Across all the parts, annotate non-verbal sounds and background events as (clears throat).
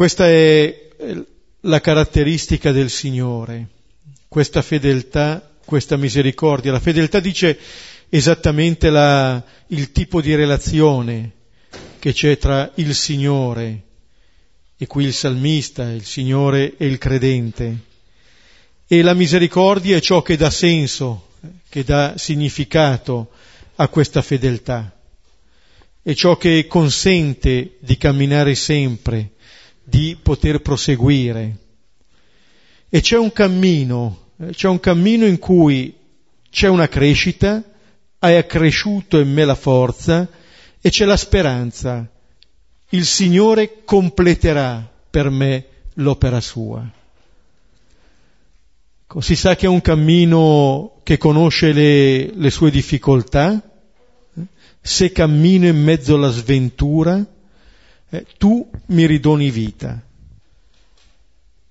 Questa è la caratteristica del Signore, questa fedeltà, questa misericordia. La fedeltà dice esattamente la, il tipo di relazione che c'è tra il Signore e qui il salmista, il Signore e il credente. E la misericordia è ciò che dà senso, che dà significato a questa fedeltà. È ciò che consente di camminare sempre, di poter proseguire. E c'è un cammino, eh, c'è un cammino in cui c'è una crescita, hai accresciuto in me la forza e c'è la speranza. Il Signore completerà per me l'opera sua. Si sa che è un cammino che conosce le, le sue difficoltà, se cammino in mezzo alla sventura, eh, tu mi ridoni vita.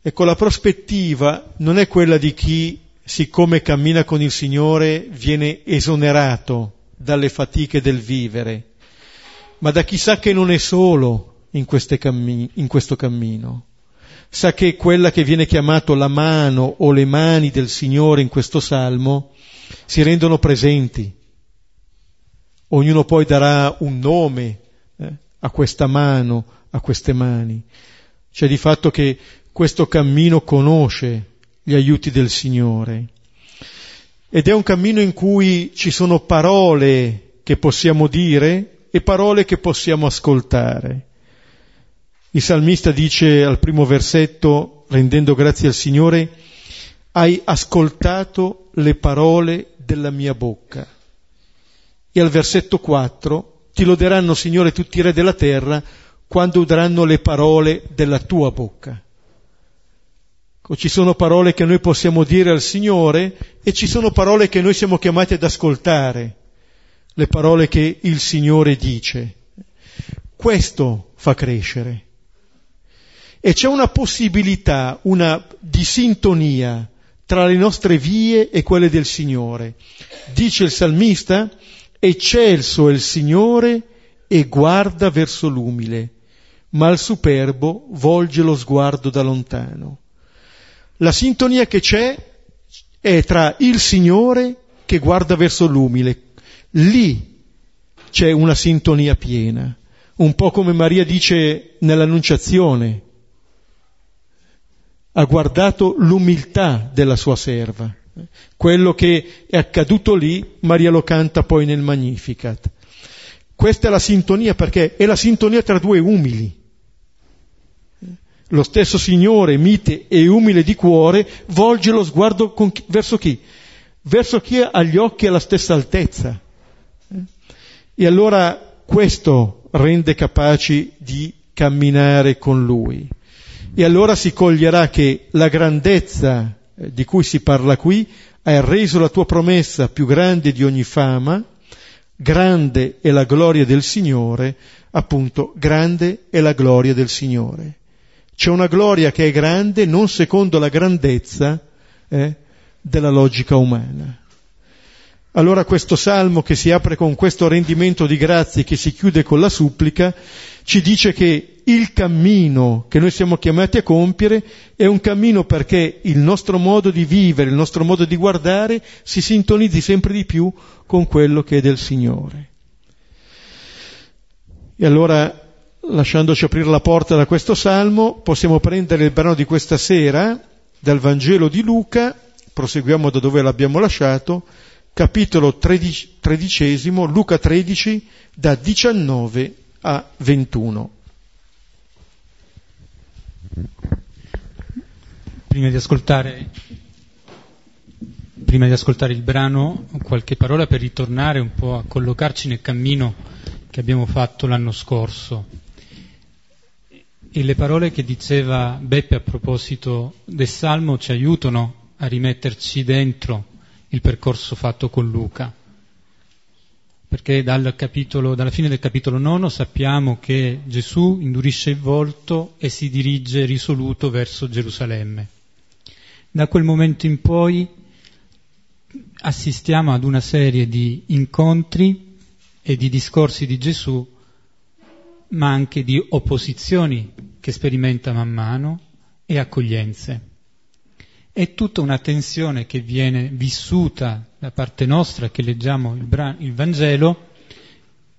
Ecco, la prospettiva non è quella di chi, siccome cammina con il Signore, viene esonerato dalle fatiche del vivere, ma da chi sa che non è solo in, cammin- in questo cammino. Sa che quella che viene chiamato la mano o le mani del Signore in questo salmo si rendono presenti. Ognuno poi darà un nome a questa mano, a queste mani. C'è di fatto che questo cammino conosce gli aiuti del Signore. Ed è un cammino in cui ci sono parole che possiamo dire e parole che possiamo ascoltare. Il salmista dice al primo versetto, rendendo grazie al Signore, hai ascoltato le parole della mia bocca. E al versetto 4, ti loderanno, Signore, tutti i re della terra, quando udranno le parole della tua bocca. Ci sono parole che noi possiamo dire al Signore e ci sono parole che noi siamo chiamati ad ascoltare, le parole che il Signore dice. Questo fa crescere. E c'è una possibilità una, di sintonia tra le nostre vie e quelle del Signore. Dice il salmista, eccelso è il Signore e guarda verso l'umile, ma al superbo volge lo sguardo da lontano. La sintonia che c'è è tra il Signore che guarda verso l'umile. Lì c'è una sintonia piena, un po' come Maria dice nell'Annunciazione. Ha guardato l'umiltà della sua serva. Quello che è accaduto lì, Maria lo canta poi nel Magnificat. Questa è la sintonia perché è la sintonia tra due umili lo stesso Signore, mite e umile di cuore, volge lo sguardo chi, verso chi? Verso chi ha gli occhi alla stessa altezza. E allora questo rende capaci di camminare con Lui. E allora si coglierà che la grandezza di cui si parla qui ha reso la tua promessa più grande di ogni fama, grande è la gloria del Signore, appunto, grande è la gloria del Signore. C'è una gloria che è grande non secondo la grandezza eh, della logica umana. Allora questo salmo che si apre con questo rendimento di grazie che si chiude con la supplica ci dice che il cammino che noi siamo chiamati a compiere è un cammino perché il nostro modo di vivere, il nostro modo di guardare si sintonizzi sempre di più con quello che è del Signore. E allora lasciandoci aprire la porta da questo salmo, possiamo prendere il brano di questa sera dal Vangelo di Luca, proseguiamo da dove l'abbiamo lasciato, capitolo tredicesimo, Luca 13, da 19 a 21. Prima di prima di ascoltare il brano, qualche parola per ritornare un po' a collocarci nel cammino che abbiamo fatto l'anno scorso e le parole che diceva Beppe a proposito del Salmo ci aiutano a rimetterci dentro il percorso fatto con Luca. Perché dal capitolo, dalla fine del capitolo nono sappiamo che Gesù indurisce il volto e si dirige risoluto verso Gerusalemme. Da quel momento in poi assistiamo ad una serie di incontri e di discorsi di Gesù ma anche di opposizioni che sperimenta man mano e accoglienze. È tutta una tensione che viene vissuta da parte nostra, che leggiamo il, bra- il Vangelo,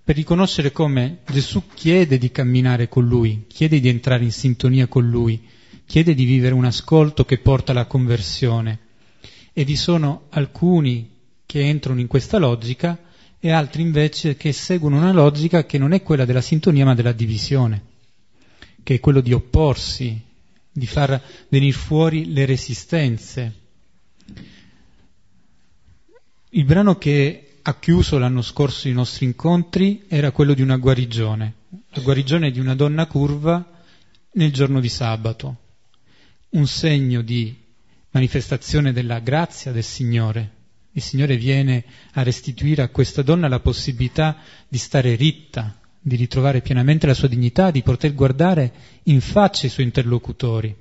per riconoscere come Gesù chiede di camminare con Lui, chiede di entrare in sintonia con Lui, chiede di vivere un ascolto che porta alla conversione. E vi sono alcuni che entrano in questa logica e altri invece che seguono una logica che non è quella della sintonia ma della divisione, che è quello di opporsi, di far venire fuori le resistenze. Il brano che ha chiuso l'anno scorso i nostri incontri era quello di una guarigione, la guarigione di una donna curva nel giorno di sabato, un segno di manifestazione della grazia del Signore. Il Signore viene a restituire a questa donna la possibilità di stare ritta, di ritrovare pienamente la sua dignità, di poter guardare in faccia i suoi interlocutori.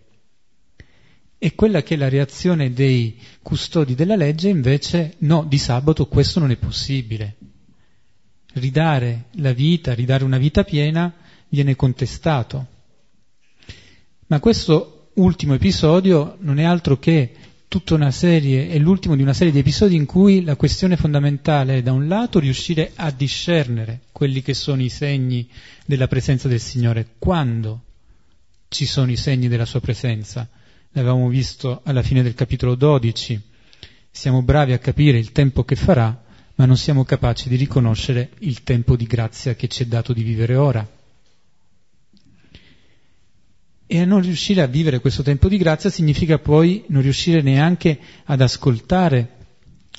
E quella che è la reazione dei custodi della legge invece no, di sabato questo non è possibile. Ridare la vita, ridare una vita piena viene contestato. Ma questo ultimo episodio non è altro che tutta una serie, è l'ultimo di una serie di episodi in cui la questione fondamentale è da un lato riuscire a discernere quelli che sono i segni della presenza del Signore, quando ci sono i segni della sua presenza. L'avevamo visto alla fine del capitolo 12. Siamo bravi a capire il tempo che farà, ma non siamo capaci di riconoscere il tempo di grazia che ci è dato di vivere ora e a non riuscire a vivere questo tempo di grazia significa poi non riuscire neanche ad ascoltare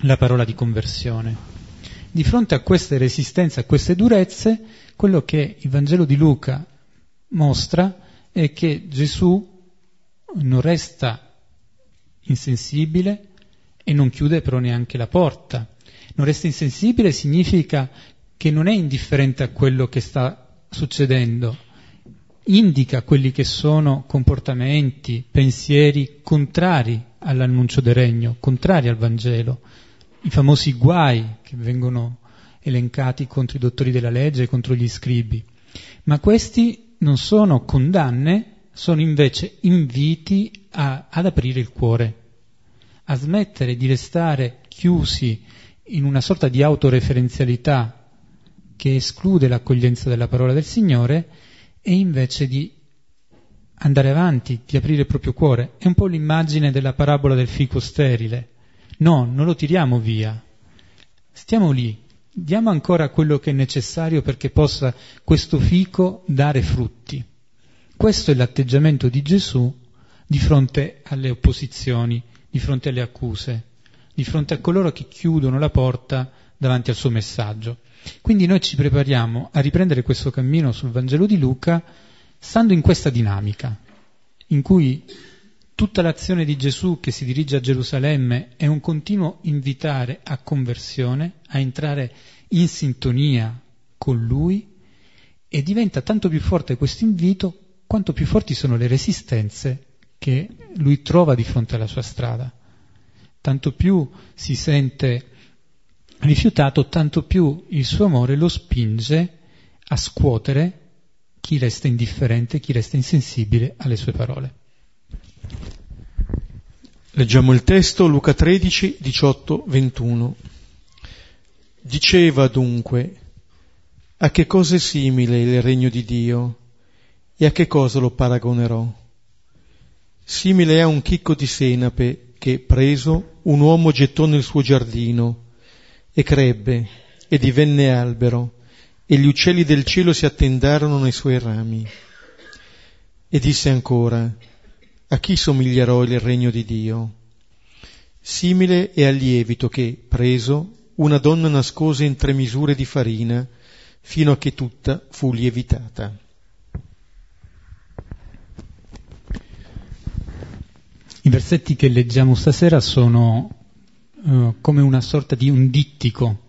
la parola di conversione. Di fronte a queste resistenze, a queste durezze, quello che il Vangelo di Luca mostra è che Gesù non resta insensibile e non chiude però neanche la porta. Non resta insensibile significa che non è indifferente a quello che sta succedendo, indica quelli che sono comportamenti, pensieri contrari all'annuncio del regno, contrari al Vangelo, i famosi guai che vengono elencati contro i dottori della legge e contro gli scribi. Ma questi non sono condanne, sono invece inviti a, ad aprire il cuore, a smettere di restare chiusi in una sorta di autoreferenzialità che esclude l'accoglienza della parola del Signore e invece di andare avanti, di aprire il proprio cuore. È un po' l'immagine della parabola del fico sterile. No, non lo tiriamo via. Stiamo lì, diamo ancora quello che è necessario perché possa questo fico dare frutti. Questo è l'atteggiamento di Gesù di fronte alle opposizioni, di fronte alle accuse, di fronte a coloro che chiudono la porta davanti al suo messaggio. Quindi noi ci prepariamo a riprendere questo cammino sul Vangelo di Luca stando in questa dinamica, in cui tutta l'azione di Gesù che si dirige a Gerusalemme è un continuo invitare a conversione, a entrare in sintonia con Lui e diventa tanto più forte questo invito quanto più forti sono le resistenze che Lui trova di fronte alla sua strada. Tanto più si sente rifiutato, tanto più il suo amore lo spinge a scuotere chi resta indifferente, chi resta insensibile alle sue parole. Leggiamo il testo Luca 13, 18, 21. Diceva dunque, a che cosa è simile il regno di Dio e a che cosa lo paragonerò? Simile a un chicco di senape che, preso, un uomo gettò nel suo giardino e crebbe e divenne albero e gli uccelli del cielo si attendarono nei suoi rami. E disse ancora, a chi somiglierò il regno di Dio? Simile è al lievito che, preso, una donna nascose in tre misure di farina, fino a che tutta fu lievitata. I versetti che leggiamo stasera sono eh, come una sorta di un dittico,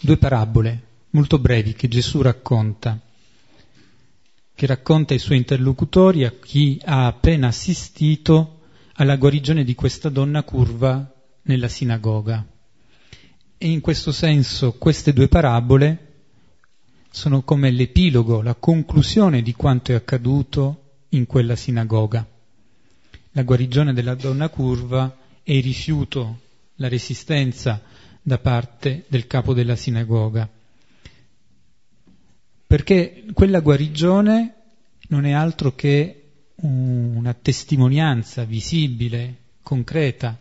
due parabole molto brevi che Gesù racconta, che racconta ai suoi interlocutori, a chi ha appena assistito alla guarigione di questa donna curva nella sinagoga. E in questo senso queste due parabole sono come l'epilogo, la conclusione di quanto è accaduto in quella sinagoga. La guarigione della donna curva e il rifiuto, la resistenza da parte del capo della sinagoga. Perché quella guarigione non è altro che una testimonianza visibile, concreta,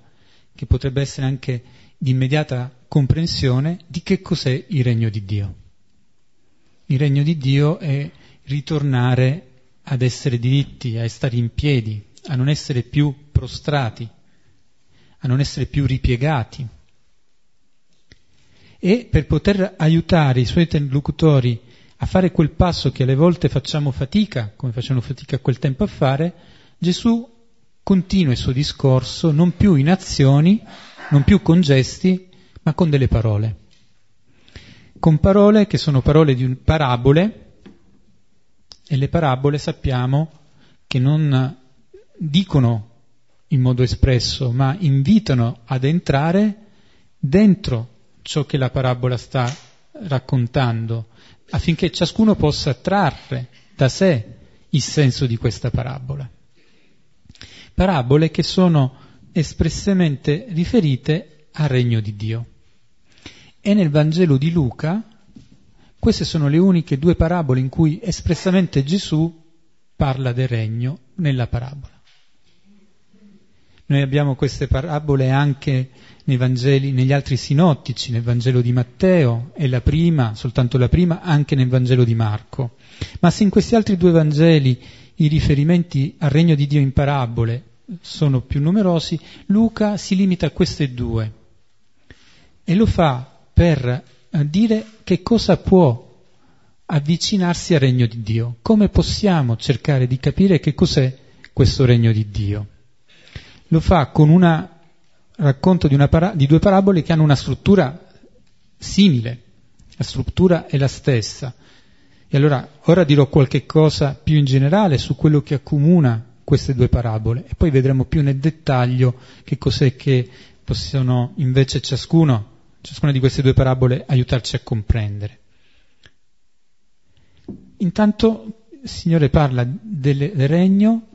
che potrebbe essere anche di immediata comprensione di che cos'è il regno di Dio. Il regno di Dio è ritornare ad essere diritti, a stare in piedi, a non essere più prostrati, a non essere più ripiegati. E per poter aiutare i suoi interlocutori a fare quel passo che alle volte facciamo fatica, come facevano fatica a quel tempo a fare, Gesù continua il suo discorso non più in azioni, non più con gesti, ma con delle parole. Con parole che sono parole di parabole e le parabole sappiamo che non dicono in modo espresso, ma invitano ad entrare dentro ciò che la parabola sta raccontando, affinché ciascuno possa trarre da sé il senso di questa parabola. Parabole che sono espressamente riferite al regno di Dio. E nel Vangelo di Luca queste sono le uniche due parabole in cui espressamente Gesù parla del regno nella parabola. Noi abbiamo queste parabole anche Vangeli, negli altri sinottici, nel Vangelo di Matteo e la prima, soltanto la prima, anche nel Vangelo di Marco. Ma se in questi altri due Vangeli i riferimenti al regno di Dio in parabole sono più numerosi, Luca si limita a queste due e lo fa per eh, dire che cosa può avvicinarsi al regno di Dio, come possiamo cercare di capire che cos'è questo regno di Dio. Lo fa con un racconto di, para- di due parabole che hanno una struttura simile, la struttura è la stessa. E allora ora dirò qualche cosa più in generale su quello che accomuna queste due parabole e poi vedremo più nel dettaglio che cos'è che possono invece ciascuno ciascuna di queste due parabole aiutarci a comprendere. Intanto il Signore parla del, del regno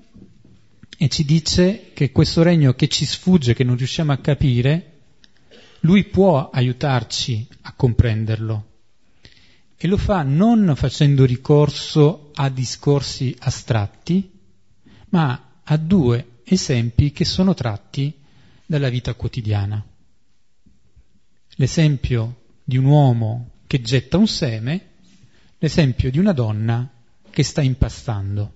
e ci dice che questo regno che ci sfugge, che non riusciamo a capire, Lui può aiutarci a comprenderlo. E lo fa non facendo ricorso a discorsi astratti, ma a due esempi che sono tratti dalla vita quotidiana l'esempio di un uomo che getta un seme, l'esempio di una donna che sta impastando.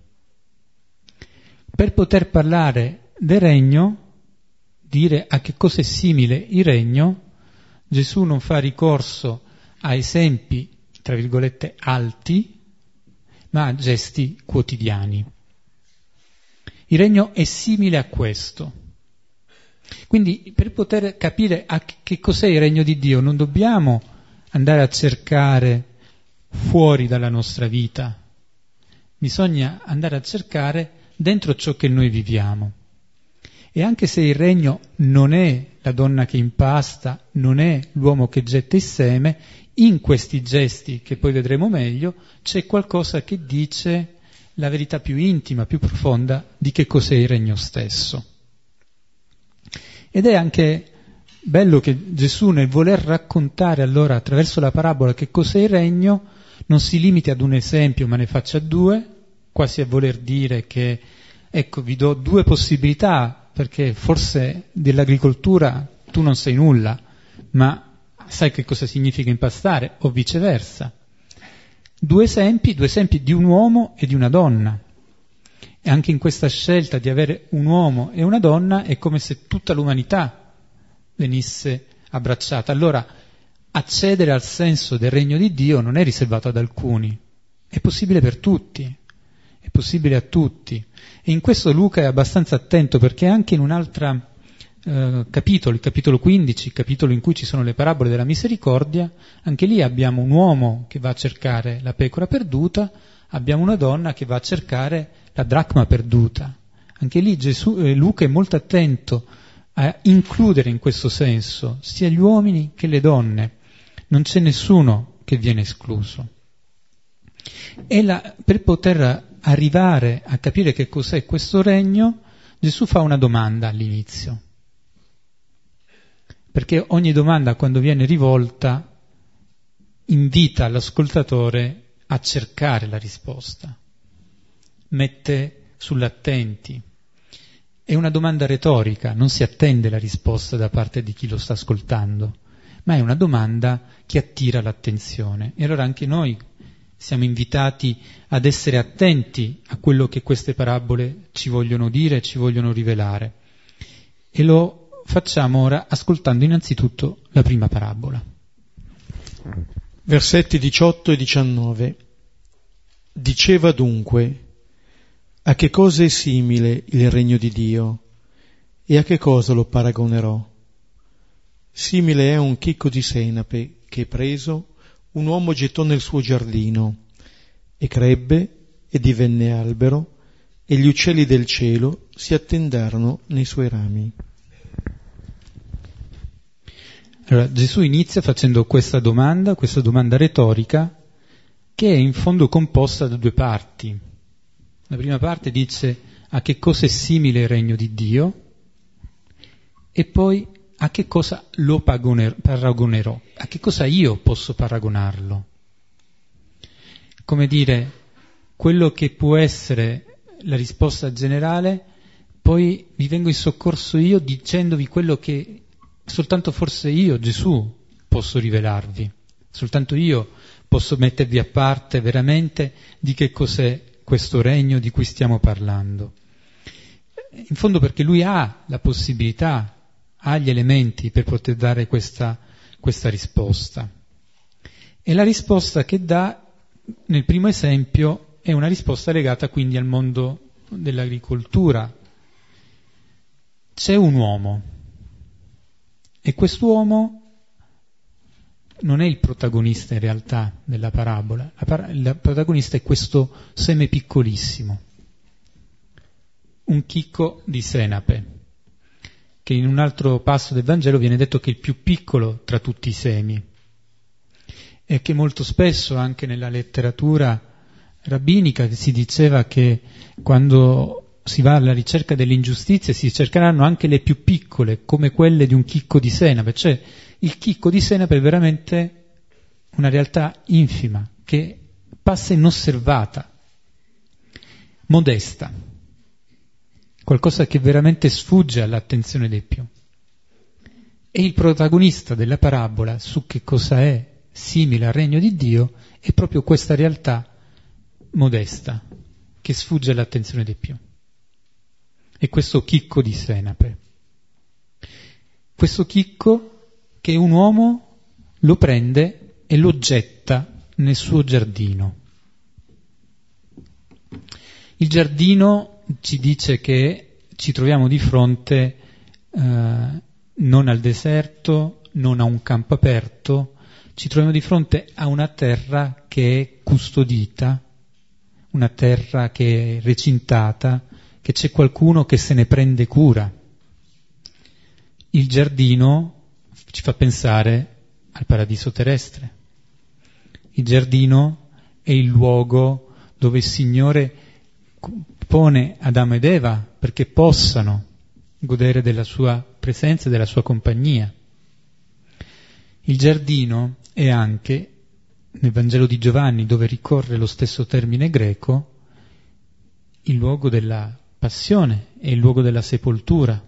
Per poter parlare del regno, dire a che cosa è simile il regno, Gesù non fa ricorso a esempi, tra virgolette, alti, ma a gesti quotidiani. Il regno è simile a questo. Quindi per poter capire a che cos'è il regno di Dio non dobbiamo andare a cercare fuori dalla nostra vita, bisogna andare a cercare dentro ciò che noi viviamo. E anche se il regno non è la donna che impasta, non è l'uomo che getta il seme, in questi gesti, che poi vedremo meglio, c'è qualcosa che dice la verità più intima, più profonda di che cos'è il regno stesso. Ed è anche bello che Gesù nel voler raccontare allora attraverso la parabola che cos'è il regno non si limiti ad un esempio ma ne faccia due, quasi a voler dire che ecco vi do due possibilità perché forse dell'agricoltura tu non sai nulla, ma sai che cosa significa impastare o viceversa. Due esempi, due esempi di un uomo e di una donna. E anche in questa scelta di avere un uomo e una donna è come se tutta l'umanità venisse abbracciata. Allora, accedere al senso del regno di Dio non è riservato ad alcuni, è possibile per tutti, è possibile a tutti. E in questo Luca è abbastanza attento perché anche in un altro eh, capitolo, il capitolo 15, il capitolo in cui ci sono le parabole della misericordia, anche lì abbiamo un uomo che va a cercare la pecora perduta, abbiamo una donna che va a cercare la dracma perduta. Anche lì Gesù, eh, Luca è molto attento a includere in questo senso sia gli uomini che le donne. Non c'è nessuno che viene escluso. E la, per poter arrivare a capire che cos'è questo regno, Gesù fa una domanda all'inizio. Perché ogni domanda quando viene rivolta invita l'ascoltatore a cercare la risposta, mette sull'attenti. È una domanda retorica, non si attende la risposta da parte di chi lo sta ascoltando, ma è una domanda che attira l'attenzione. E allora anche noi siamo invitati ad essere attenti a quello che queste parabole ci vogliono dire, ci vogliono rivelare. E lo facciamo ora ascoltando innanzitutto la prima parabola. Versetti 18 e 19. Diceva dunque, a che cosa è simile il regno di Dio e a che cosa lo paragonerò? Simile è un chicco di senape che preso un uomo gettò nel suo giardino e crebbe e divenne albero e gli uccelli del cielo si attendarono nei suoi rami. Allora, Gesù inizia facendo questa domanda, questa domanda retorica, che è in fondo composta da due parti. La prima parte dice a che cosa è simile il regno di Dio e poi a che cosa lo paragonerò, a che cosa io posso paragonarlo. Come dire, quello che può essere la risposta generale, poi vi vengo in soccorso io dicendovi quello che soltanto forse io, Gesù, posso rivelarvi, soltanto io posso mettervi a parte veramente di che cos'è questo regno di cui stiamo parlando. In fondo perché lui ha la possibilità ha gli elementi per poter dare questa, questa risposta. E la risposta che dà nel primo esempio è una risposta legata quindi al mondo dell'agricoltura. C'è un uomo e quest'uomo non è il protagonista in realtà della parabola, il protagonista è questo seme piccolissimo, un chicco di senape che in un altro passo del Vangelo viene detto che è il più piccolo tra tutti i semi e che molto spesso anche nella letteratura rabbinica si diceva che quando si va alla ricerca delle ingiustizie si cercheranno anche le più piccole, come quelle di un chicco di senape, cioè il chicco di senape è veramente una realtà infima che passa inosservata, modesta qualcosa che veramente sfugge all'attenzione dei più. E il protagonista della parabola su che cosa è simile al regno di Dio è proprio questa realtà modesta che sfugge all'attenzione dei più. E questo chicco di senape. Questo chicco che un uomo lo prende e lo getta nel suo giardino. Il giardino ci dice che ci troviamo di fronte eh, non al deserto, non a un campo aperto, ci troviamo di fronte a una terra che è custodita, una terra che è recintata, che c'è qualcuno che se ne prende cura. Il giardino ci fa pensare al paradiso terrestre. Il giardino è il luogo dove il Signore pone Adamo ed Eva perché possano godere della sua presenza e della sua compagnia. Il giardino è anche, nel Vangelo di Giovanni, dove ricorre lo stesso termine greco, il luogo della passione e il luogo della sepoltura.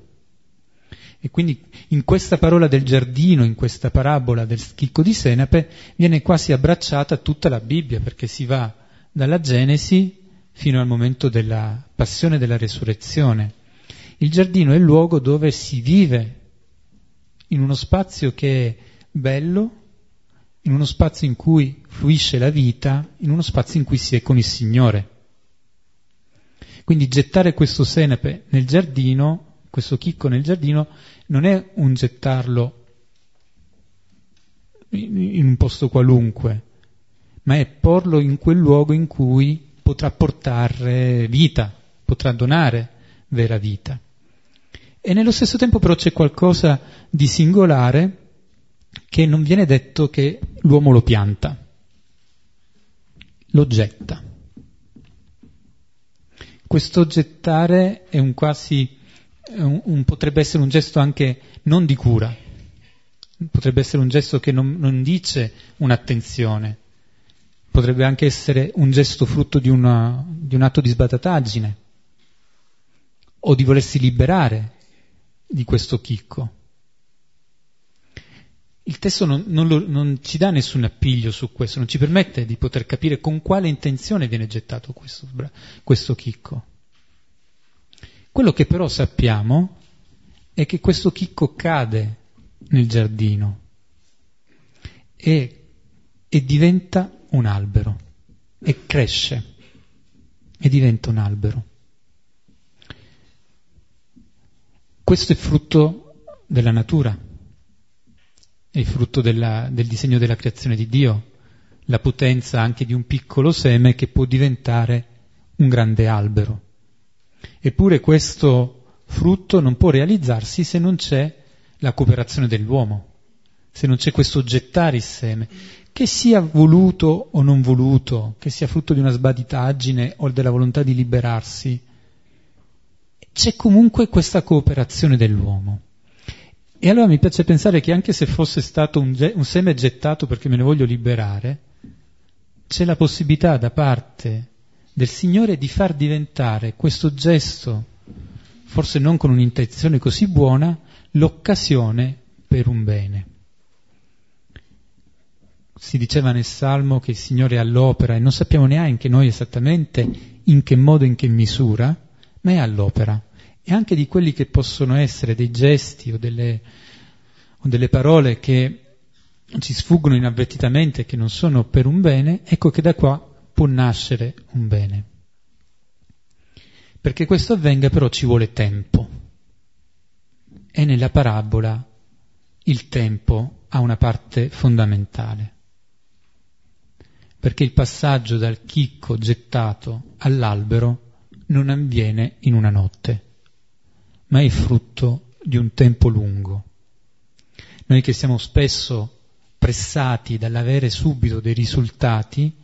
E quindi in questa parola del giardino, in questa parabola del schicco di senape, viene quasi abbracciata tutta la Bibbia, perché si va dalla Genesi fino al momento della passione della resurrezione. Il giardino è il luogo dove si vive in uno spazio che è bello, in uno spazio in cui fluisce la vita, in uno spazio in cui si è con il Signore. Quindi gettare questo senape nel giardino, questo chicco nel giardino, non è un gettarlo in un posto qualunque, ma è porlo in quel luogo in cui potrà portare vita, potrà donare vera vita. E nello stesso tempo però c'è qualcosa di singolare che non viene detto che l'uomo lo pianta. lo getta. Questo gettare è un quasi, un, un, potrebbe essere un gesto anche non di cura, potrebbe essere un gesto che non, non dice un'attenzione, potrebbe anche essere un gesto frutto di, una, di un atto di sbatataggine o di volersi liberare di questo chicco. Il testo non, non, lo, non, ci dà nessun appiglio su questo, non ci permette di poter capire con quale intenzione viene gettato questo, questo chicco. Quello che però sappiamo è che questo chicco cade nel giardino e, e diventa un albero e cresce e diventa un albero. Questo è frutto della natura, è frutto della, del disegno della creazione di Dio, la potenza anche di un piccolo seme che può diventare un grande albero. Eppure questo frutto non può realizzarsi se non c'è la cooperazione dell'uomo, se non c'è questo gettare il seme, che sia voluto o non voluto, che sia frutto di una sbaditaggine o della volontà di liberarsi, c'è comunque questa cooperazione dell'uomo. E allora mi piace pensare che anche se fosse stato un, ge- un seme gettato perché me ne voglio liberare, c'è la possibilità da parte del Signore di far diventare questo gesto, forse non con un'intenzione così buona, l'occasione per un bene. Si diceva nel Salmo che il Signore è all'opera e non sappiamo neanche noi esattamente in che modo in che misura, ma è all'opera e anche di quelli che possono essere dei gesti o delle, o delle parole che ci sfuggono inavvertitamente, che non sono per un bene, ecco che da qua può nascere un bene. Perché questo avvenga però ci vuole tempo. E nella parabola il tempo ha una parte fondamentale. Perché il passaggio dal chicco gettato all'albero non avviene in una notte, ma è frutto di un tempo lungo. Noi che siamo spesso pressati dall'avere subito dei risultati,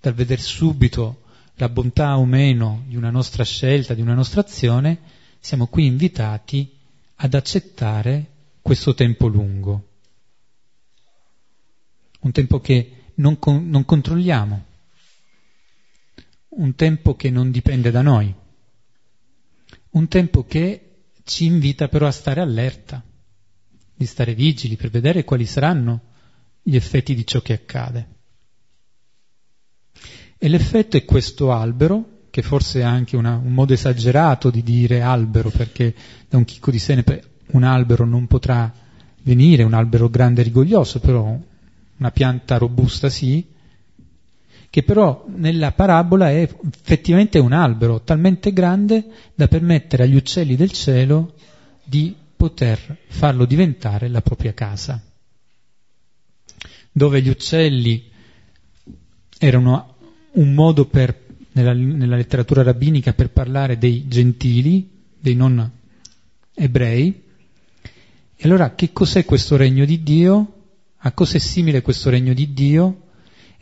dal vedere subito la bontà o meno di una nostra scelta, di una nostra azione, siamo qui invitati ad accettare questo tempo lungo. Un tempo che non, con, non controlliamo, un tempo che non dipende da noi, un tempo che ci invita però a stare allerta, di stare vigili per vedere quali saranno gli effetti di ciò che accade. E l'effetto è questo albero, che forse è anche una, un modo esagerato di dire albero, perché da un chicco di senepe un albero non potrà venire, un albero grande e rigoglioso, però una pianta robusta sì, che però nella parabola è effettivamente un albero talmente grande da permettere agli uccelli del cielo di poter farlo diventare la propria casa. Dove gli uccelli erano un modo per, nella, nella letteratura rabbinica per parlare dei gentili, dei non ebrei, e allora che cos'è questo regno di Dio? A cosa è simile questo regno di Dio?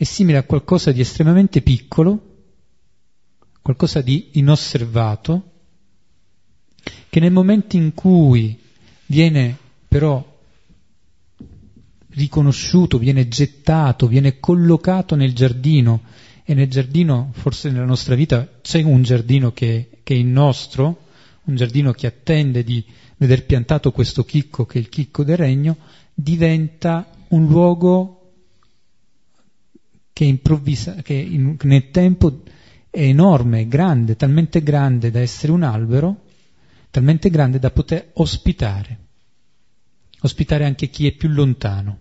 è simile a qualcosa di estremamente piccolo, qualcosa di inosservato, che nel momento in cui viene però riconosciuto, viene gettato, viene collocato nel giardino, e nel giardino, forse nella nostra vita, c'è un giardino che, che è il nostro, un giardino che attende di veder piantato questo chicco che è il chicco del regno, diventa un luogo che, improvvisa, che in, nel tempo è enorme, grande, talmente grande da essere un albero, talmente grande da poter ospitare, ospitare anche chi è più lontano.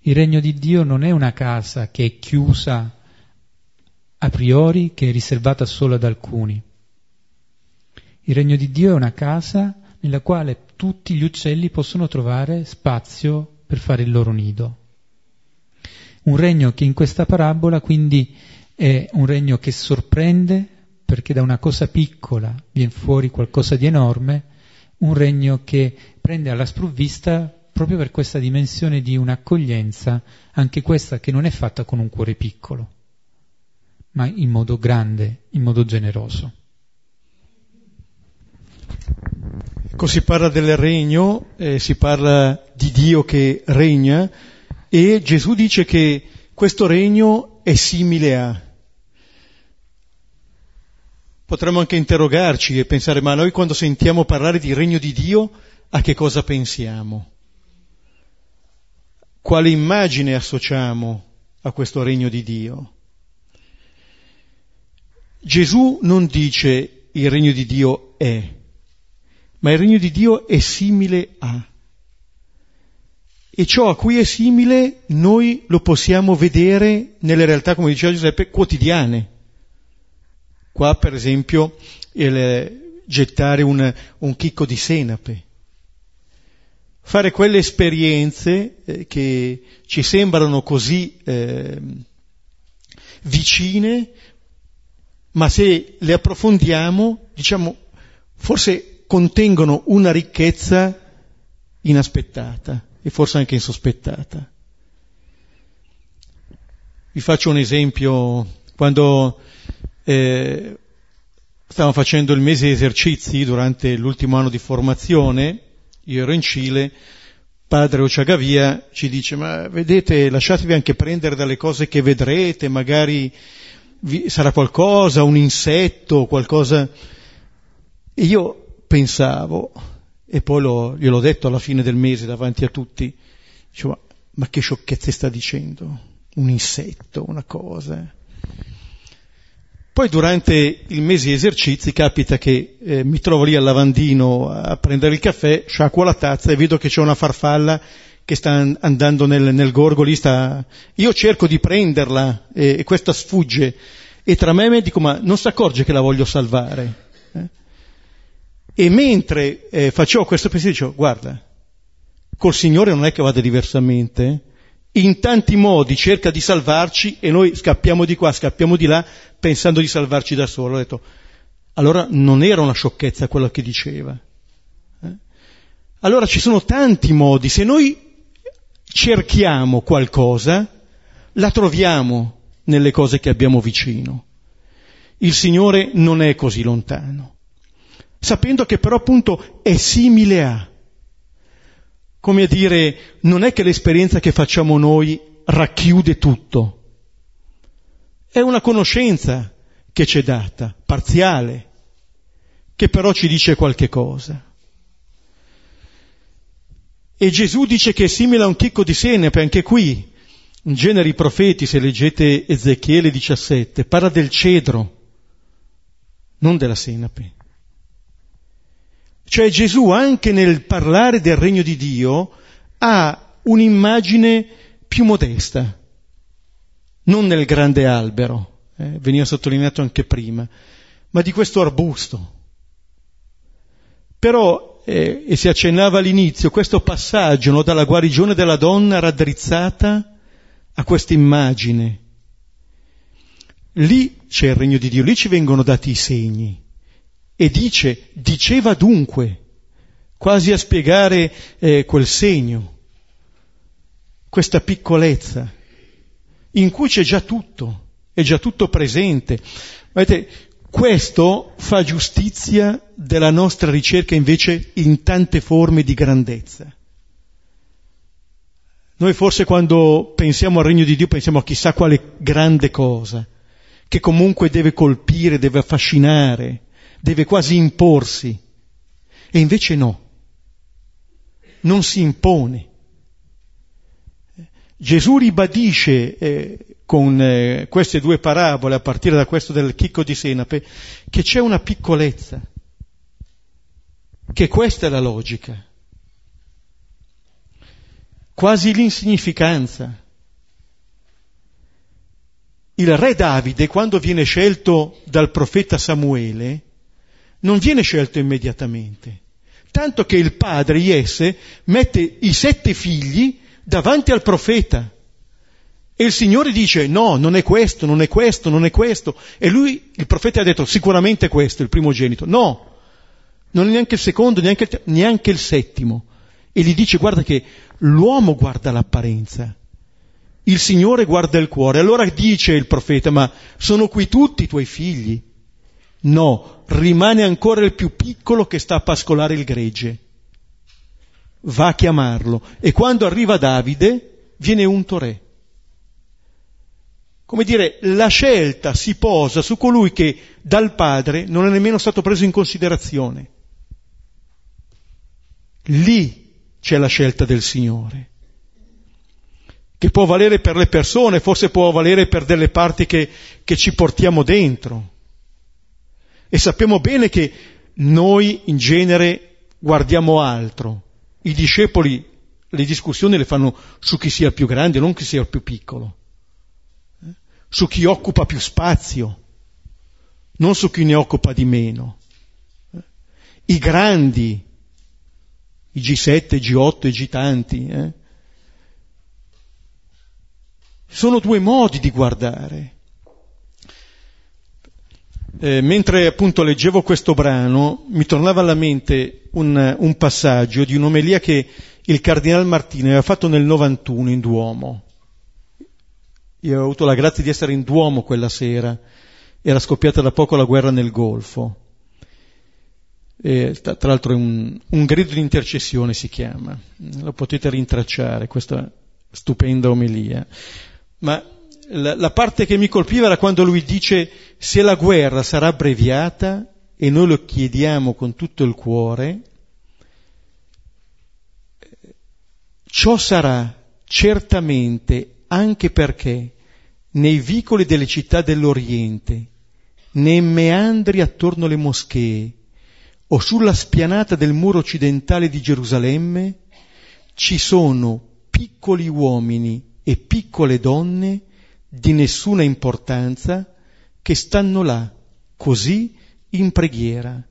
Il regno di Dio non è una casa che è chiusa a priori, che è riservata solo ad alcuni. Il regno di Dio è una casa nella quale tutti gli uccelli possono trovare spazio per fare il loro nido. Un regno che in questa parabola quindi è un regno che sorprende perché da una cosa piccola viene fuori qualcosa di enorme, un regno che prende alla sprovvista proprio per questa dimensione di un'accoglienza, anche questa che non è fatta con un cuore piccolo, ma in modo grande, in modo generoso. Ecco, si parla del regno, eh, si parla di Dio che regna e Gesù dice che questo regno è simile a. Potremmo anche interrogarci e pensare, ma noi quando sentiamo parlare di regno di Dio, a che cosa pensiamo? Quale immagine associamo a questo regno di Dio? Gesù non dice il regno di Dio è, ma il regno di Dio è simile a. E ciò a cui è simile noi lo possiamo vedere nelle realtà, come diceva Giuseppe, quotidiane. Qua, per esempio, il, gettare un, un, chicco di senape. Fare quelle esperienze eh, che ci sembrano così eh, vicine, ma se le approfondiamo, diciamo, forse contengono una ricchezza inaspettata e forse anche insospettata. Vi faccio un esempio. Quando eh, stavamo facendo il mese di esercizi durante l'ultimo anno di formazione, io ero in Cile, padre Ociagavia ci dice ma vedete lasciatevi anche prendere dalle cose che vedrete, magari vi, sarà qualcosa, un insetto, qualcosa... E io pensavo, e poi lo, gliel'ho detto alla fine del mese davanti a tutti, dicevo, ma che sciocchezze sta dicendo? Un insetto, una cosa. Poi durante il mese di esercizi capita che eh, mi trovo lì al lavandino a prendere il caffè, sciacquo la tazza e vedo che c'è una farfalla che sta andando nel, nel gorgo, lì sta... Io cerco di prenderla e, e questa sfugge e tra me e me dico ma non si accorge che la voglio salvare. Eh? E mentre eh, facevo questo pensiero, dicevo, guarda, col Signore non è che vada diversamente, in tanti modi cerca di salvarci e noi scappiamo di qua, scappiamo di là, pensando di salvarci da solo. Ho detto, allora non era una sciocchezza quello che diceva. Eh? Allora ci sono tanti modi, se noi cerchiamo qualcosa, la troviamo nelle cose che abbiamo vicino. Il Signore non è così lontano sapendo che però appunto è simile a. Come a dire, non è che l'esperienza che facciamo noi racchiude tutto, è una conoscenza che ci è data, parziale, che però ci dice qualche cosa. E Gesù dice che è simile a un chicco di senape, anche qui, in genere i profeti, se leggete Ezechiele 17, parla del cedro, non della senape. Cioè Gesù anche nel parlare del regno di Dio ha un'immagine più modesta, non nel grande albero, eh, veniva sottolineato anche prima, ma di questo arbusto. Però, eh, e si accennava all'inizio, questo passaggio no, dalla guarigione della donna raddrizzata a questa immagine. Lì c'è il regno di Dio, lì ci vengono dati i segni e dice, diceva dunque, quasi a spiegare eh, quel segno, questa piccolezza, in cui c'è già tutto, è già tutto presente. Vedete, questo fa giustizia della nostra ricerca invece in tante forme di grandezza. Noi forse quando pensiamo al regno di Dio pensiamo a chissà quale grande cosa, che comunque deve colpire, deve affascinare, deve quasi imporsi. E invece no, non si impone. Gesù ribadisce eh, con eh, queste due parabole, a partire da questo del chicco di senape, che c'è una piccolezza, che questa è la logica, quasi l'insignificanza. Il re Davide, quando viene scelto dal profeta Samuele, non viene scelto immediatamente. Tanto che il padre, Iesse, mette i sette figli davanti al profeta. E il Signore dice no, non è questo, non è questo, non è questo. E lui, il profeta ha detto sicuramente questo, il primogenito. No, non è neanche il secondo, neanche il, neanche il settimo. E gli dice guarda che l'uomo guarda l'apparenza, Il Signore guarda il cuore. Allora dice il profeta, ma sono qui tutti i tuoi figli? No, rimane ancora il più piccolo che sta a pascolare il gregge. Va a chiamarlo e quando arriva Davide viene unto re. Come dire, la scelta si posa su colui che dal padre non è nemmeno stato preso in considerazione. Lì c'è la scelta del Signore, che può valere per le persone, forse può valere per delle parti che, che ci portiamo dentro. E sappiamo bene che noi in genere guardiamo altro. I discepoli le discussioni le fanno su chi sia il più grande, non chi sia il più piccolo, eh? su chi occupa più spazio, non su chi ne occupa di meno. Eh? I grandi i G7, G8 e G tanti. Eh? Sono due modi di guardare. Eh, mentre appunto leggevo questo brano, mi tornava alla mente un, un passaggio di un'omelia che il Cardinal Martino aveva fatto nel 91 in Duomo. Io ho avuto la grazia di essere in Duomo quella sera, era scoppiata da poco la guerra nel Golfo. Eh, tra l'altro è un, un, grido di intercessione si chiama, lo potete rintracciare, questa stupenda omelia. Ma la, la parte che mi colpiva era quando lui dice se la guerra sarà abbreviata e noi lo chiediamo con tutto il cuore, ciò sarà certamente anche perché nei vicoli delle città dell'Oriente, nei meandri attorno alle moschee, o sulla spianata del muro occidentale di Gerusalemme ci sono piccoli uomini e piccole donne di nessuna importanza che stanno là, così in preghiera,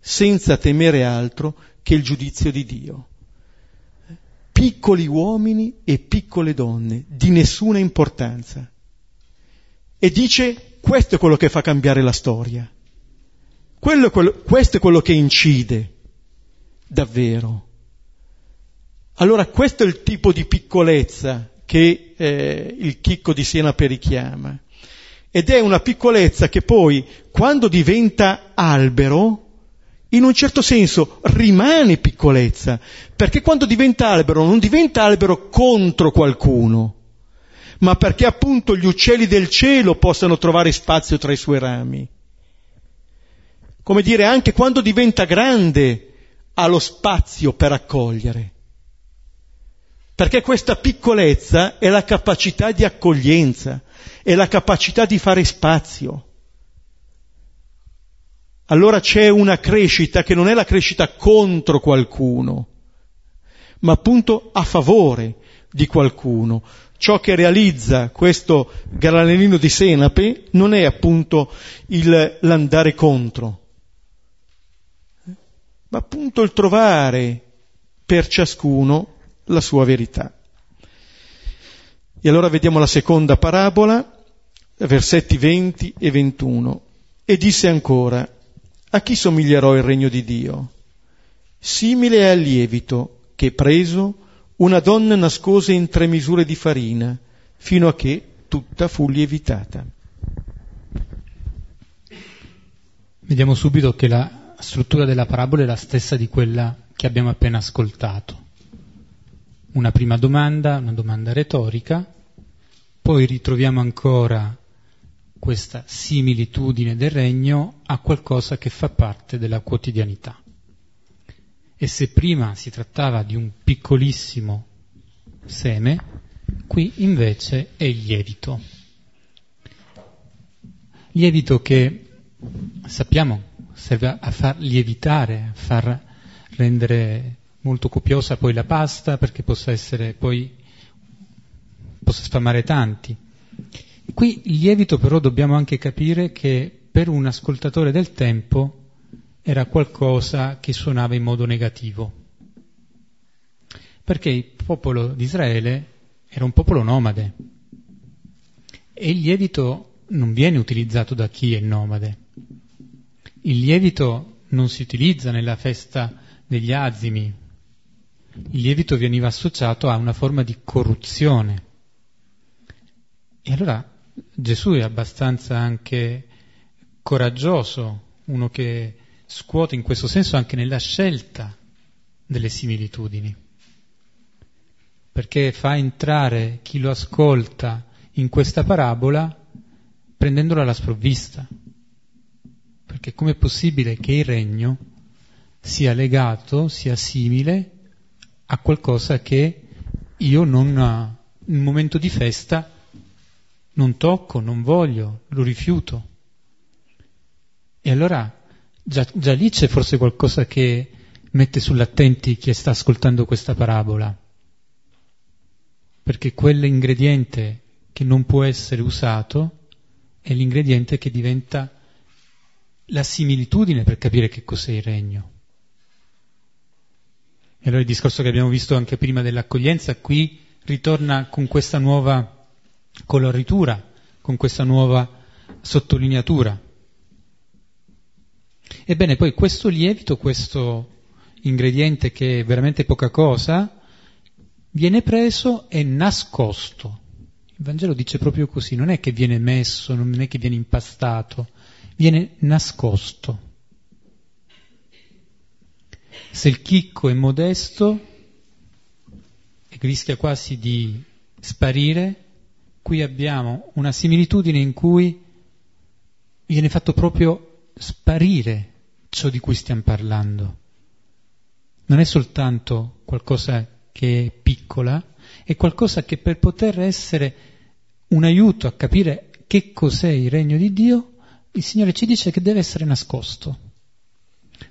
senza temere altro che il giudizio di Dio. Piccoli uomini e piccole donne di nessuna importanza. E dice, questo è quello che fa cambiare la storia. Quello, quello, questo è quello che incide davvero. Allora questo è il tipo di piccolezza che eh, il chicco di Siena richiama. Ed è una piccolezza che poi, quando diventa albero, in un certo senso rimane piccolezza, perché quando diventa albero non diventa albero contro qualcuno, ma perché appunto gli uccelli del cielo possano trovare spazio tra i suoi rami. Come dire, anche quando diventa grande ha lo spazio per accogliere. Perché questa piccolezza è la capacità di accoglienza, è la capacità di fare spazio. Allora c'è una crescita che non è la crescita contro qualcuno, ma appunto a favore di qualcuno. Ciò che realizza questo granellino di senape non è appunto il, l'andare contro, ma appunto il trovare per ciascuno la sua verità. E allora vediamo la seconda parabola, versetti 20 e 21. E disse ancora, a chi somiglierò il regno di Dio? Simile al lievito che preso una donna nascose in tre misure di farina, fino a che tutta fu lievitata. Vediamo subito che la struttura della parabola è la stessa di quella che abbiamo appena ascoltato. Una prima domanda, una domanda retorica, poi ritroviamo ancora questa similitudine del regno a qualcosa che fa parte della quotidianità. E se prima si trattava di un piccolissimo seme, qui invece è il lievito. Lievito che sappiamo serve a far lievitare, a far rendere molto copiosa poi la pasta perché possa essere poi possa sfamare tanti. Qui il lievito però dobbiamo anche capire che per un ascoltatore del tempo era qualcosa che suonava in modo negativo. Perché il popolo di Israele era un popolo nomade e il lievito non viene utilizzato da chi è nomade. Il lievito non si utilizza nella festa degli azimi. Il lievito veniva associato a una forma di corruzione. E allora Gesù è abbastanza anche coraggioso, uno che scuote in questo senso anche nella scelta delle similitudini, perché fa entrare chi lo ascolta in questa parabola prendendola alla sprovvista. Perché com'è possibile che il regno sia legato, sia simile a qualcosa che io non, in un momento di festa, non tocco, non voglio, lo rifiuto. E allora già, già lì c'è forse qualcosa che mette sull'attenti chi sta ascoltando questa parabola, perché quell'ingrediente che non può essere usato è l'ingrediente che diventa la similitudine per capire che cos'è il regno. E allora il discorso che abbiamo visto anche prima dell'accoglienza qui ritorna con questa nuova coloritura, con questa nuova sottolineatura. Ebbene, poi questo lievito, questo ingrediente che è veramente poca cosa, viene preso e nascosto. Il Vangelo dice proprio così, non è che viene messo, non è che viene impastato, viene nascosto. Se il chicco è modesto e rischia quasi di sparire, qui abbiamo una similitudine in cui viene fatto proprio sparire ciò di cui stiamo parlando. Non è soltanto qualcosa che è piccola, è qualcosa che per poter essere un aiuto a capire che cos'è il regno di Dio, il Signore ci dice che deve essere nascosto.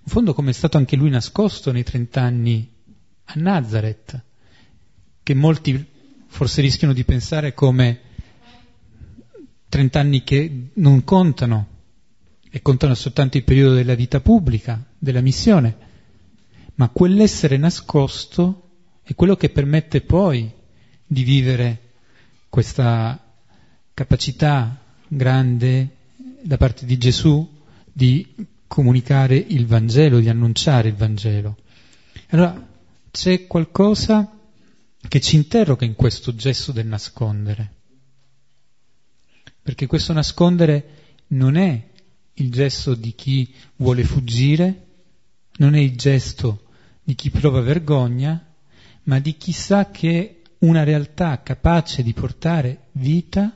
In fondo come è stato anche lui nascosto nei trent'anni a Nazareth, che molti forse rischiano di pensare come trent'anni che non contano e contano soltanto il periodo della vita pubblica, della missione, ma quell'essere nascosto è quello che permette poi di vivere questa capacità grande da parte di Gesù di comunicare il Vangelo, di annunciare il Vangelo. Allora c'è qualcosa che ci interroga in questo gesto del nascondere, perché questo nascondere non è il gesto di chi vuole fuggire, non è il gesto di chi prova vergogna, ma di chi sa che una realtà capace di portare vita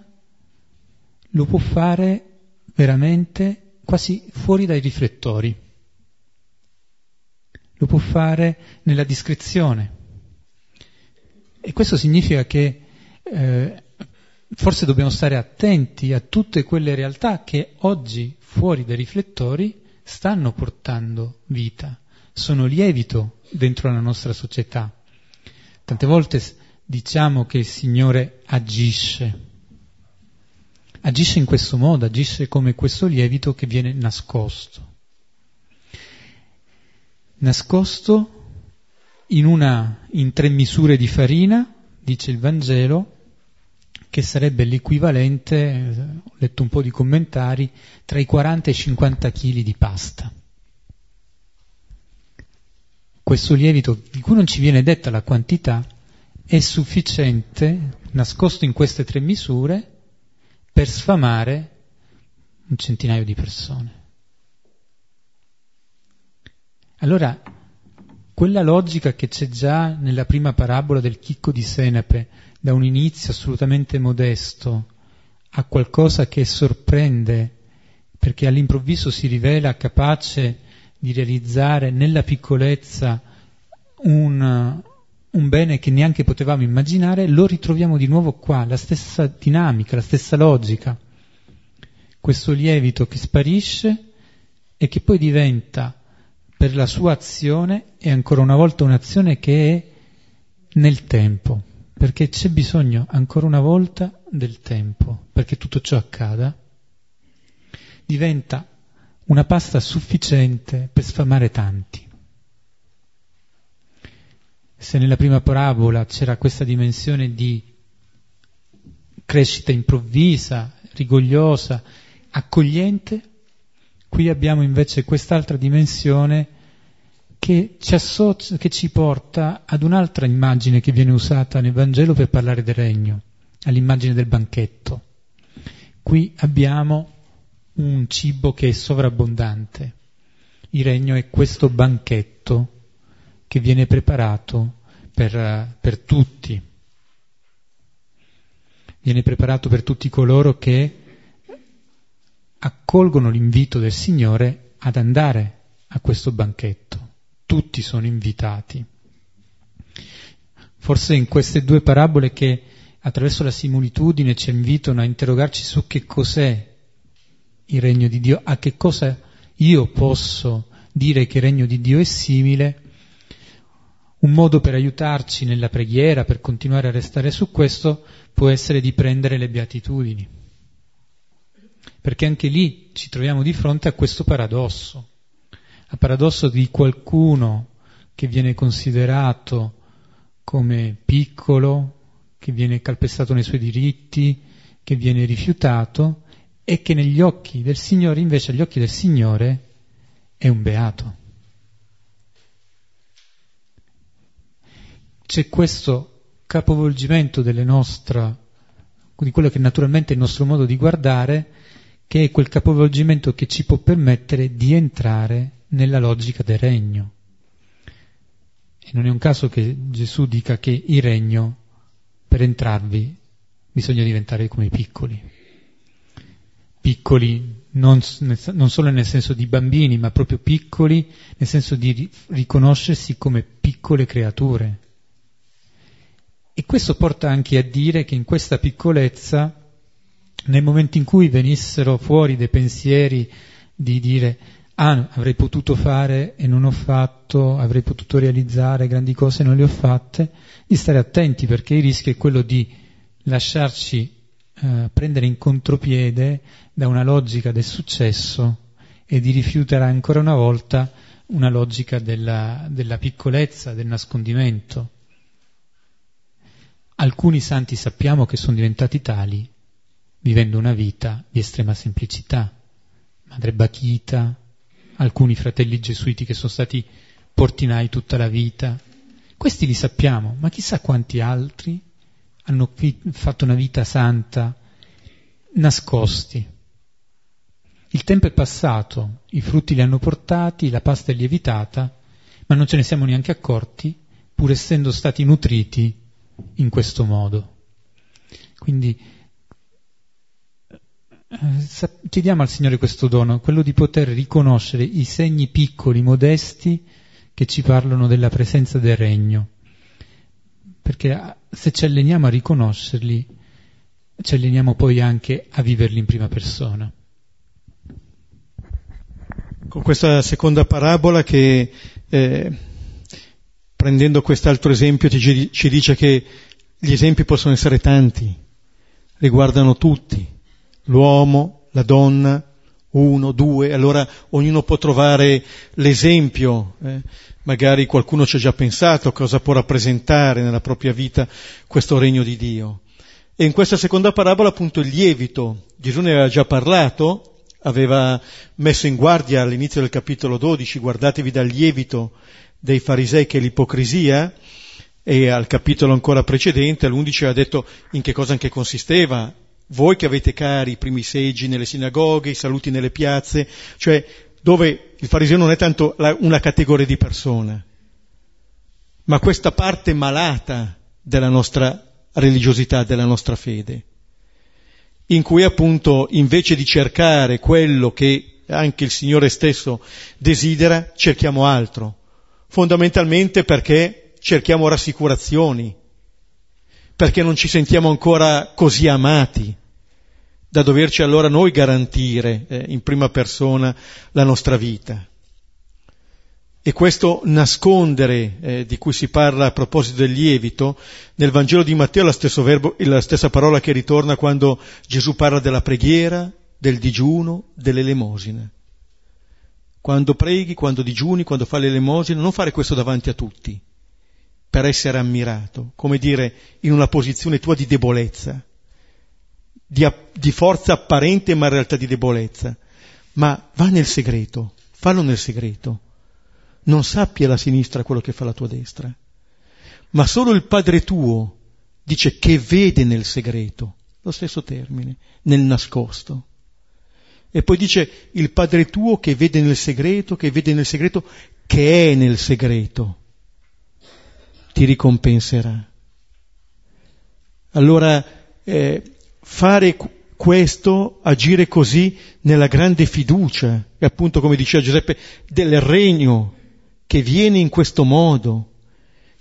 lo può fare veramente quasi fuori dai riflettori. Lo può fare nella discrezione. E questo significa che eh, forse dobbiamo stare attenti a tutte quelle realtà che oggi fuori dai riflettori stanno portando vita, sono lievito dentro la nostra società. Tante volte diciamo che il Signore agisce, agisce in questo modo, agisce come questo lievito che viene nascosto. Nascosto in, una, in tre misure di farina, dice il Vangelo, che sarebbe l'equivalente, ho letto un po' di commentari, tra i 40 e i 50 kg di pasta questo lievito di cui non ci viene detta la quantità è sufficiente, nascosto in queste tre misure, per sfamare un centinaio di persone. Allora, quella logica che c'è già nella prima parabola del chicco di senape, da un inizio assolutamente modesto a qualcosa che sorprende, perché all'improvviso si rivela capace di realizzare nella piccolezza un, un bene che neanche potevamo immaginare, lo ritroviamo di nuovo qua, la stessa dinamica, la stessa logica. Questo lievito che sparisce e che poi diventa per la sua azione e ancora una volta un'azione che è nel tempo, perché c'è bisogno ancora una volta del tempo perché tutto ciò accada, diventa una pasta sufficiente per sfamare tanti. Se nella prima parabola c'era questa dimensione di crescita improvvisa, rigogliosa, accogliente, qui abbiamo invece quest'altra dimensione che ci, associa, che ci porta ad un'altra immagine che viene usata nel Vangelo per parlare del regno, all'immagine del banchetto. Qui abbiamo un cibo che è sovrabbondante. Il regno è questo banchetto che viene preparato per, per tutti. Viene preparato per tutti coloro che accolgono l'invito del Signore ad andare a questo banchetto. Tutti sono invitati. Forse in queste due parabole che attraverso la similitudine ci invitano a interrogarci su che cos'è il regno di Dio, a che cosa io posso dire che il regno di Dio è simile, un modo per aiutarci nella preghiera, per continuare a restare su questo, può essere di prendere le beatitudini. Perché anche lì ci troviamo di fronte a questo paradosso, al paradosso di qualcuno che viene considerato come piccolo, che viene calpestato nei suoi diritti, che viene rifiutato e che negli occhi del Signore, invece agli occhi del Signore, è un beato. C'è questo capovolgimento nostra, di quello che è naturalmente il nostro modo di guardare, che è quel capovolgimento che ci può permettere di entrare nella logica del regno. E non è un caso che Gesù dica che il regno, per entrarvi, bisogna diventare come i piccoli. Piccoli non, non, solo nel senso di bambini, ma proprio piccoli nel senso di riconoscersi come piccole creature. E questo porta anche a dire che in questa piccolezza, nel momento in cui venissero fuori dei pensieri di dire ah, avrei potuto fare e non ho fatto, avrei potuto realizzare grandi cose e non le ho fatte, di stare attenti perché il rischio è quello di lasciarci eh, prendere in contropiede da una logica del successo e di rifiutare ancora una volta una logica della, della piccolezza, del nascondimento. Alcuni santi sappiamo che sono diventati tali vivendo una vita di estrema semplicità. Madre Bachita, alcuni fratelli gesuiti che sono stati portinai tutta la vita. Questi li sappiamo, ma chissà quanti altri hanno fatto una vita santa nascosti. Il tempo è passato, i frutti li hanno portati, la pasta è lievitata, ma non ce ne siamo neanche accorti, pur essendo stati nutriti in questo modo. Quindi eh, chiediamo al Signore questo dono, quello di poter riconoscere i segni piccoli, modesti, che ci parlano della presenza del Regno. Perché ah, se ci alleniamo a riconoscerli, ci alleniamo poi anche a viverli in prima persona. Con questa seconda parabola che, eh, prendendo quest'altro esempio, ci, ci dice che gli esempi possono essere tanti, riguardano tutti l'uomo, la donna, uno, due, allora ognuno può trovare l'esempio, eh? magari qualcuno ci ha già pensato cosa può rappresentare nella propria vita questo regno di Dio. E in questa seconda parabola appunto il lievito, Gesù ne aveva già parlato, aveva messo in guardia all'inizio del capitolo 12, guardatevi dal lievito dei farisei che è l'ipocrisia, e al capitolo ancora precedente, all'11, ha detto in che cosa anche consisteva. Voi che avete cari i primi seggi nelle sinagoghe, i saluti nelle piazze, cioè dove il fariseo non è tanto una categoria di persone, ma questa parte malata della nostra religiosità, della nostra fede, in cui appunto invece di cercare quello che anche il Signore stesso desidera, cerchiamo altro, fondamentalmente perché cerchiamo rassicurazioni, perché non ci sentiamo ancora così amati da doverci allora noi garantire eh, in prima persona la nostra vita. E questo nascondere eh, di cui si parla a proposito del lievito, nel Vangelo di Matteo è verbo, la stessa parola che ritorna quando Gesù parla della preghiera, del digiuno, dell'elemosina. Quando preghi, quando digiuni, quando fai l'elemosina, non fare questo davanti a tutti, per essere ammirato, come dire in una posizione tua di debolezza, di, di forza apparente ma in realtà di debolezza. Ma va nel segreto, fallo nel segreto. Non sappi alla sinistra quello che fa la tua destra. Ma solo il Padre tuo dice che vede nel segreto lo stesso termine, nel nascosto. E poi dice il Padre tuo che vede nel segreto, che vede nel segreto, che è nel segreto, ti ricompenserà. Allora, eh, fare questo, agire così nella grande fiducia, e appunto come diceva Giuseppe, del regno che viene in questo modo,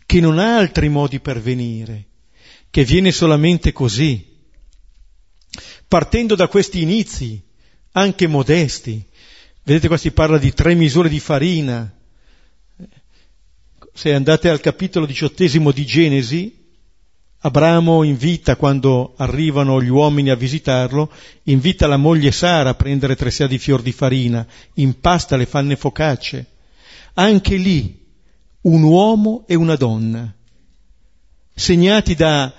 che non ha altri modi per venire, che viene solamente così, partendo da questi inizi, anche modesti. Vedete qua si parla di tre misure di farina. Se andate al capitolo diciottesimo di Genesi, Abramo invita, quando arrivano gli uomini a visitarlo, invita la moglie Sara a prendere tre sea di fior di farina, impasta le fanne focacce. Anche lì un uomo e una donna, segnati da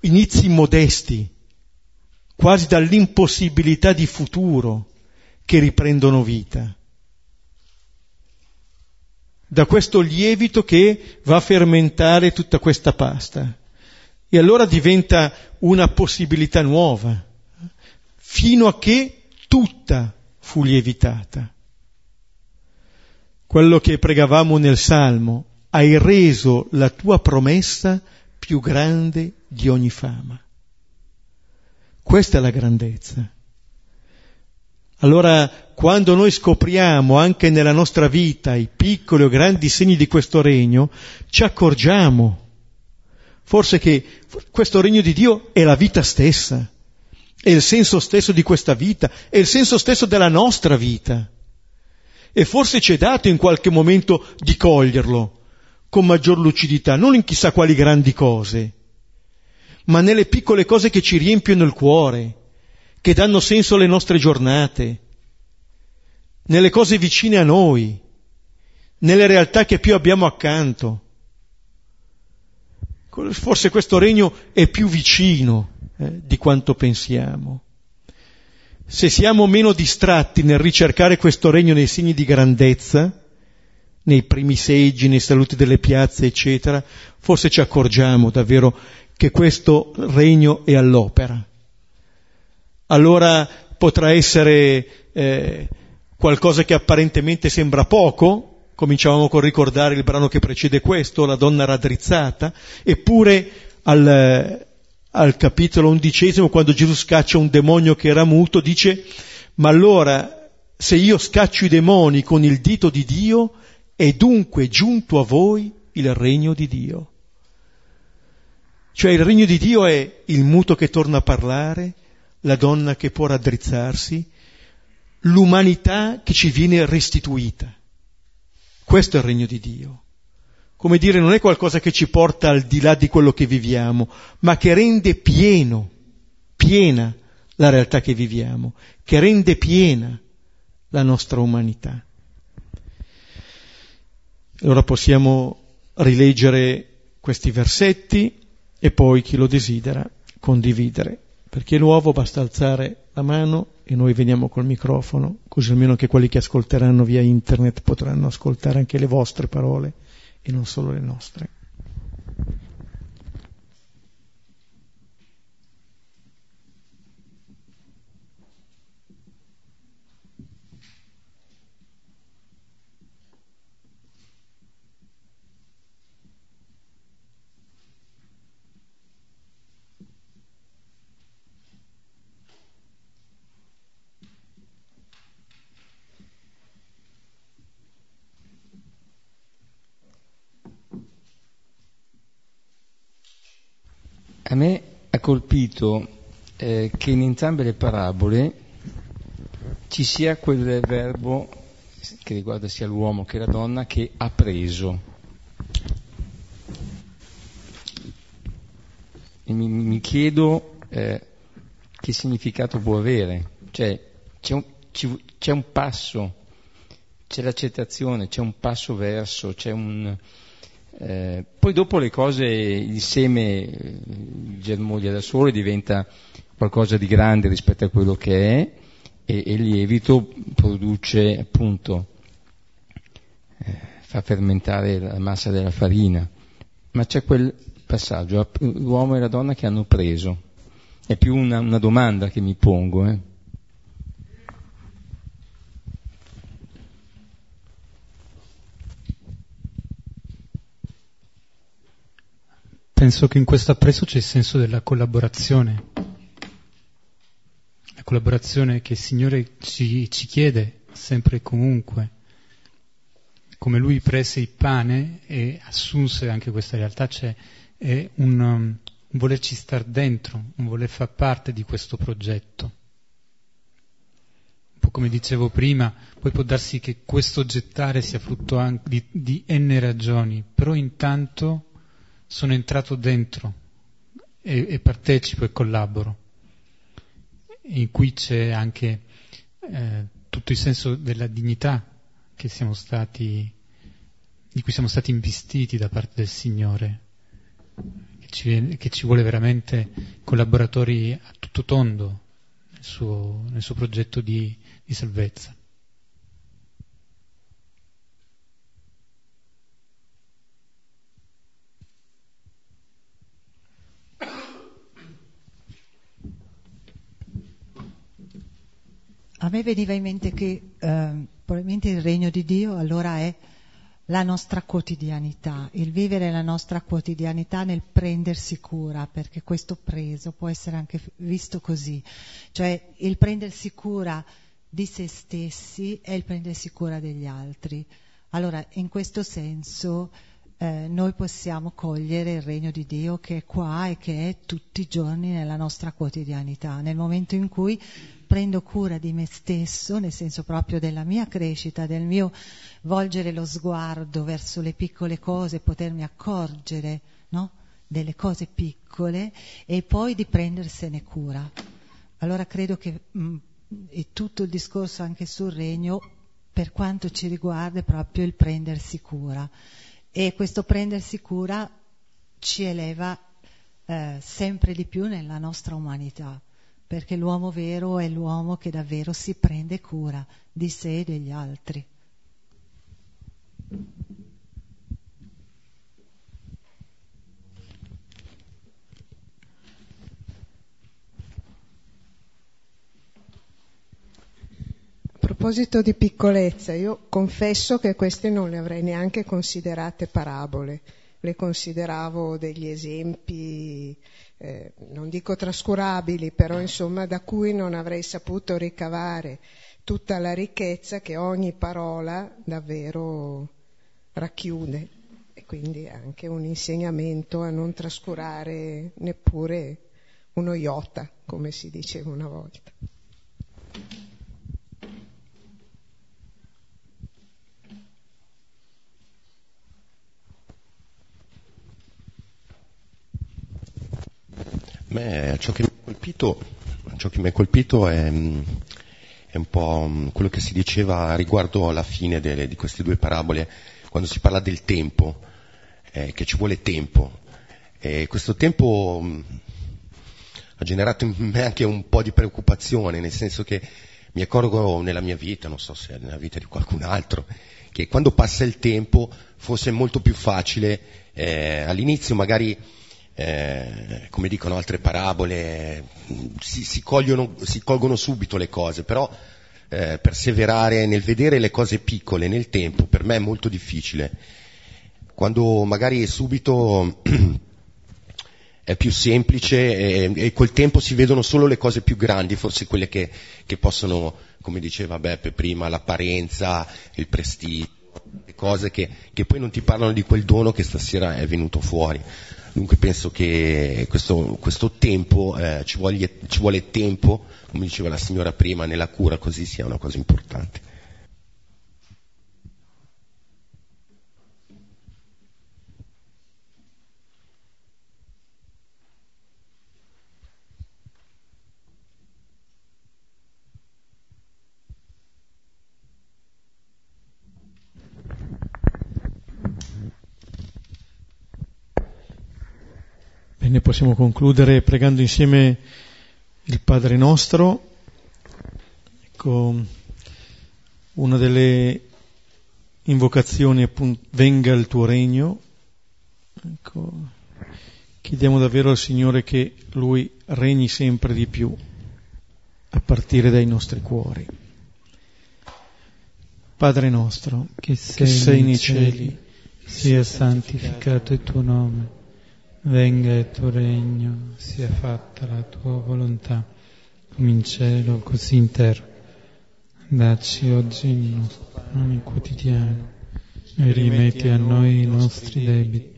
inizi modesti, quasi dall'impossibilità di futuro che riprendono vita. Da questo lievito che va a fermentare tutta questa pasta. E allora diventa una possibilità nuova, fino a che tutta fu lievitata. Quello che pregavamo nel Salmo, hai reso la tua promessa più grande di ogni fama. Questa è la grandezza. Allora, quando noi scopriamo anche nella nostra vita i piccoli o grandi segni di questo regno, ci accorgiamo forse che questo regno di Dio è la vita stessa, è il senso stesso di questa vita, è il senso stesso della nostra vita. E forse ci è dato in qualche momento di coglierlo con maggior lucidità, non in chissà quali grandi cose, ma nelle piccole cose che ci riempiono il cuore, che danno senso alle nostre giornate, nelle cose vicine a noi, nelle realtà che più abbiamo accanto. Forse questo regno è più vicino eh, di quanto pensiamo. Se siamo meno distratti nel ricercare questo regno nei segni di grandezza, nei primi seggi, nei saluti delle piazze, eccetera, forse ci accorgiamo davvero che questo regno è all'opera. Allora potrà essere eh, qualcosa che apparentemente sembra poco, cominciavamo con ricordare il brano che precede questo, la donna raddrizzata, eppure al, al capitolo undicesimo, quando Gesù scaccia un demonio che era muto, dice, ma allora se io scaccio i demoni con il dito di Dio, è dunque giunto a voi il regno di Dio. Cioè il regno di Dio è il muto che torna a parlare, la donna che può raddrizzarsi, l'umanità che ci viene restituita. Questo è il regno di Dio. Come dire, non è qualcosa che ci porta al di là di quello che viviamo, ma che rende pieno, piena la realtà che viviamo, che rende piena la nostra umanità. Allora possiamo rileggere questi versetti e poi chi lo desidera condividere. Per chi è nuovo basta alzare la mano e noi veniamo col microfono, così almeno che quelli che ascolteranno via internet potranno ascoltare anche le vostre parole e non solo le nostre. A me ha colpito eh, che in entrambe le parabole ci sia quel verbo che riguarda sia l'uomo che la donna che ha preso. Mi, mi chiedo eh, che significato può avere. Cioè, c'è un, ci, c'è un passo, c'è l'accettazione, c'è un passo verso, c'è un, eh, poi dopo le cose, il seme germoglia da solo e diventa qualcosa di grande rispetto a quello che è e, e il lievito produce appunto, eh, fa fermentare la massa della farina. Ma c'è quel passaggio, l'uomo e la donna che hanno preso. È più una, una domanda che mi pongo. Eh. Penso che in questo appresso c'è il senso della collaborazione, la collaborazione che il Signore ci, ci chiede sempre e comunque. Come Lui prese il pane e assunse anche questa realtà, c'è un, um, volerci star dentro, un voler far parte di questo progetto. Un po' come dicevo prima, poi può darsi che questo gettare sia frutto anche di, di n ragioni, però intanto sono entrato dentro e, e partecipo e collaboro, in cui c'è anche eh, tutto il senso della dignità stati, di cui siamo stati investiti da parte del Signore, che ci, che ci vuole veramente collaboratori a tutto tondo nel suo, nel suo progetto di, di salvezza. A me veniva in mente che eh, probabilmente il regno di Dio allora è la nostra quotidianità, il vivere la nostra quotidianità nel prendersi cura, perché questo preso può essere anche visto così, cioè il prendersi cura di se stessi è il prendersi cura degli altri. Allora, in questo senso eh, noi possiamo cogliere il regno di Dio che è qua e che è tutti i giorni nella nostra quotidianità, nel momento in cui prendo cura di me stesso, nel senso proprio della mia crescita, del mio volgere lo sguardo verso le piccole cose, potermi accorgere no? delle cose piccole e poi di prendersene cura. Allora credo che mh, mm, tutto il discorso anche sul regno, per quanto ci riguarda, è proprio il prendersi cura. E questo prendersi cura ci eleva eh, sempre di più nella nostra umanità perché l'uomo vero è l'uomo che davvero si prende cura di sé e degli altri. A proposito di piccolezza, io confesso che queste non le avrei neanche considerate parabole, le consideravo degli esempi eh, non dico trascurabili, però insomma da cui non avrei saputo ricavare tutta la ricchezza che ogni parola davvero racchiude e quindi anche un insegnamento a non trascurare neppure uno iota, come si diceva una volta. Me, ciò, che colpito, ciò che mi ha colpito, è, è, un po' quello che si diceva riguardo alla fine delle, di queste due parabole, quando si parla del tempo, eh, che ci vuole tempo. E questo tempo mh, ha generato in me anche un po' di preoccupazione, nel senso che mi accorgo nella mia vita, non so se è nella vita di qualcun altro, che quando passa il tempo fosse molto più facile, eh, all'inizio magari eh, come dicono altre parabole, si, si, cogliono, si, colgono subito le cose, però eh, perseverare nel vedere le cose piccole nel tempo per me è molto difficile. Quando magari subito (clears throat) è più semplice e, e, col tempo si vedono solo le cose più grandi, forse quelle che, che possono, come diceva Beppe prima, l'apparenza, il prestigio, cose che, che poi non ti parlano di quel dono che stasera è venuto fuori. Dunque penso che questo, questo tempo, eh, ci, voglie, ci vuole tempo, come diceva la signora prima, nella cura, così sia una cosa importante. Bene, possiamo concludere pregando insieme il Padre nostro. Ecco, una delle invocazioni appunto, venga il tuo regno. Ecco, chiediamo davvero al Signore che Lui regni sempre di più, a partire dai nostri cuori. Padre nostro, che sei, che sei nei cieli, cieli, sia santificato il tuo nome, venga il tuo regno, sia fatta la tua volontà, come in cielo, così in terra. Dacci oggi il nostro pane quotidiano e rimetti a noi i nostri debiti,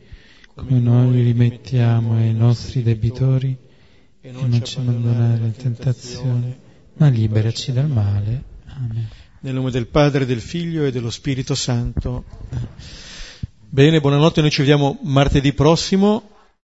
come noi rimettiamo ai nostri debitori, e non ci abbandonare in tentazione, ma liberaci dal male. Amen. Nel nome del Padre, del Figlio e dello Spirito Santo. Bene, buonanotte, noi ci vediamo martedì prossimo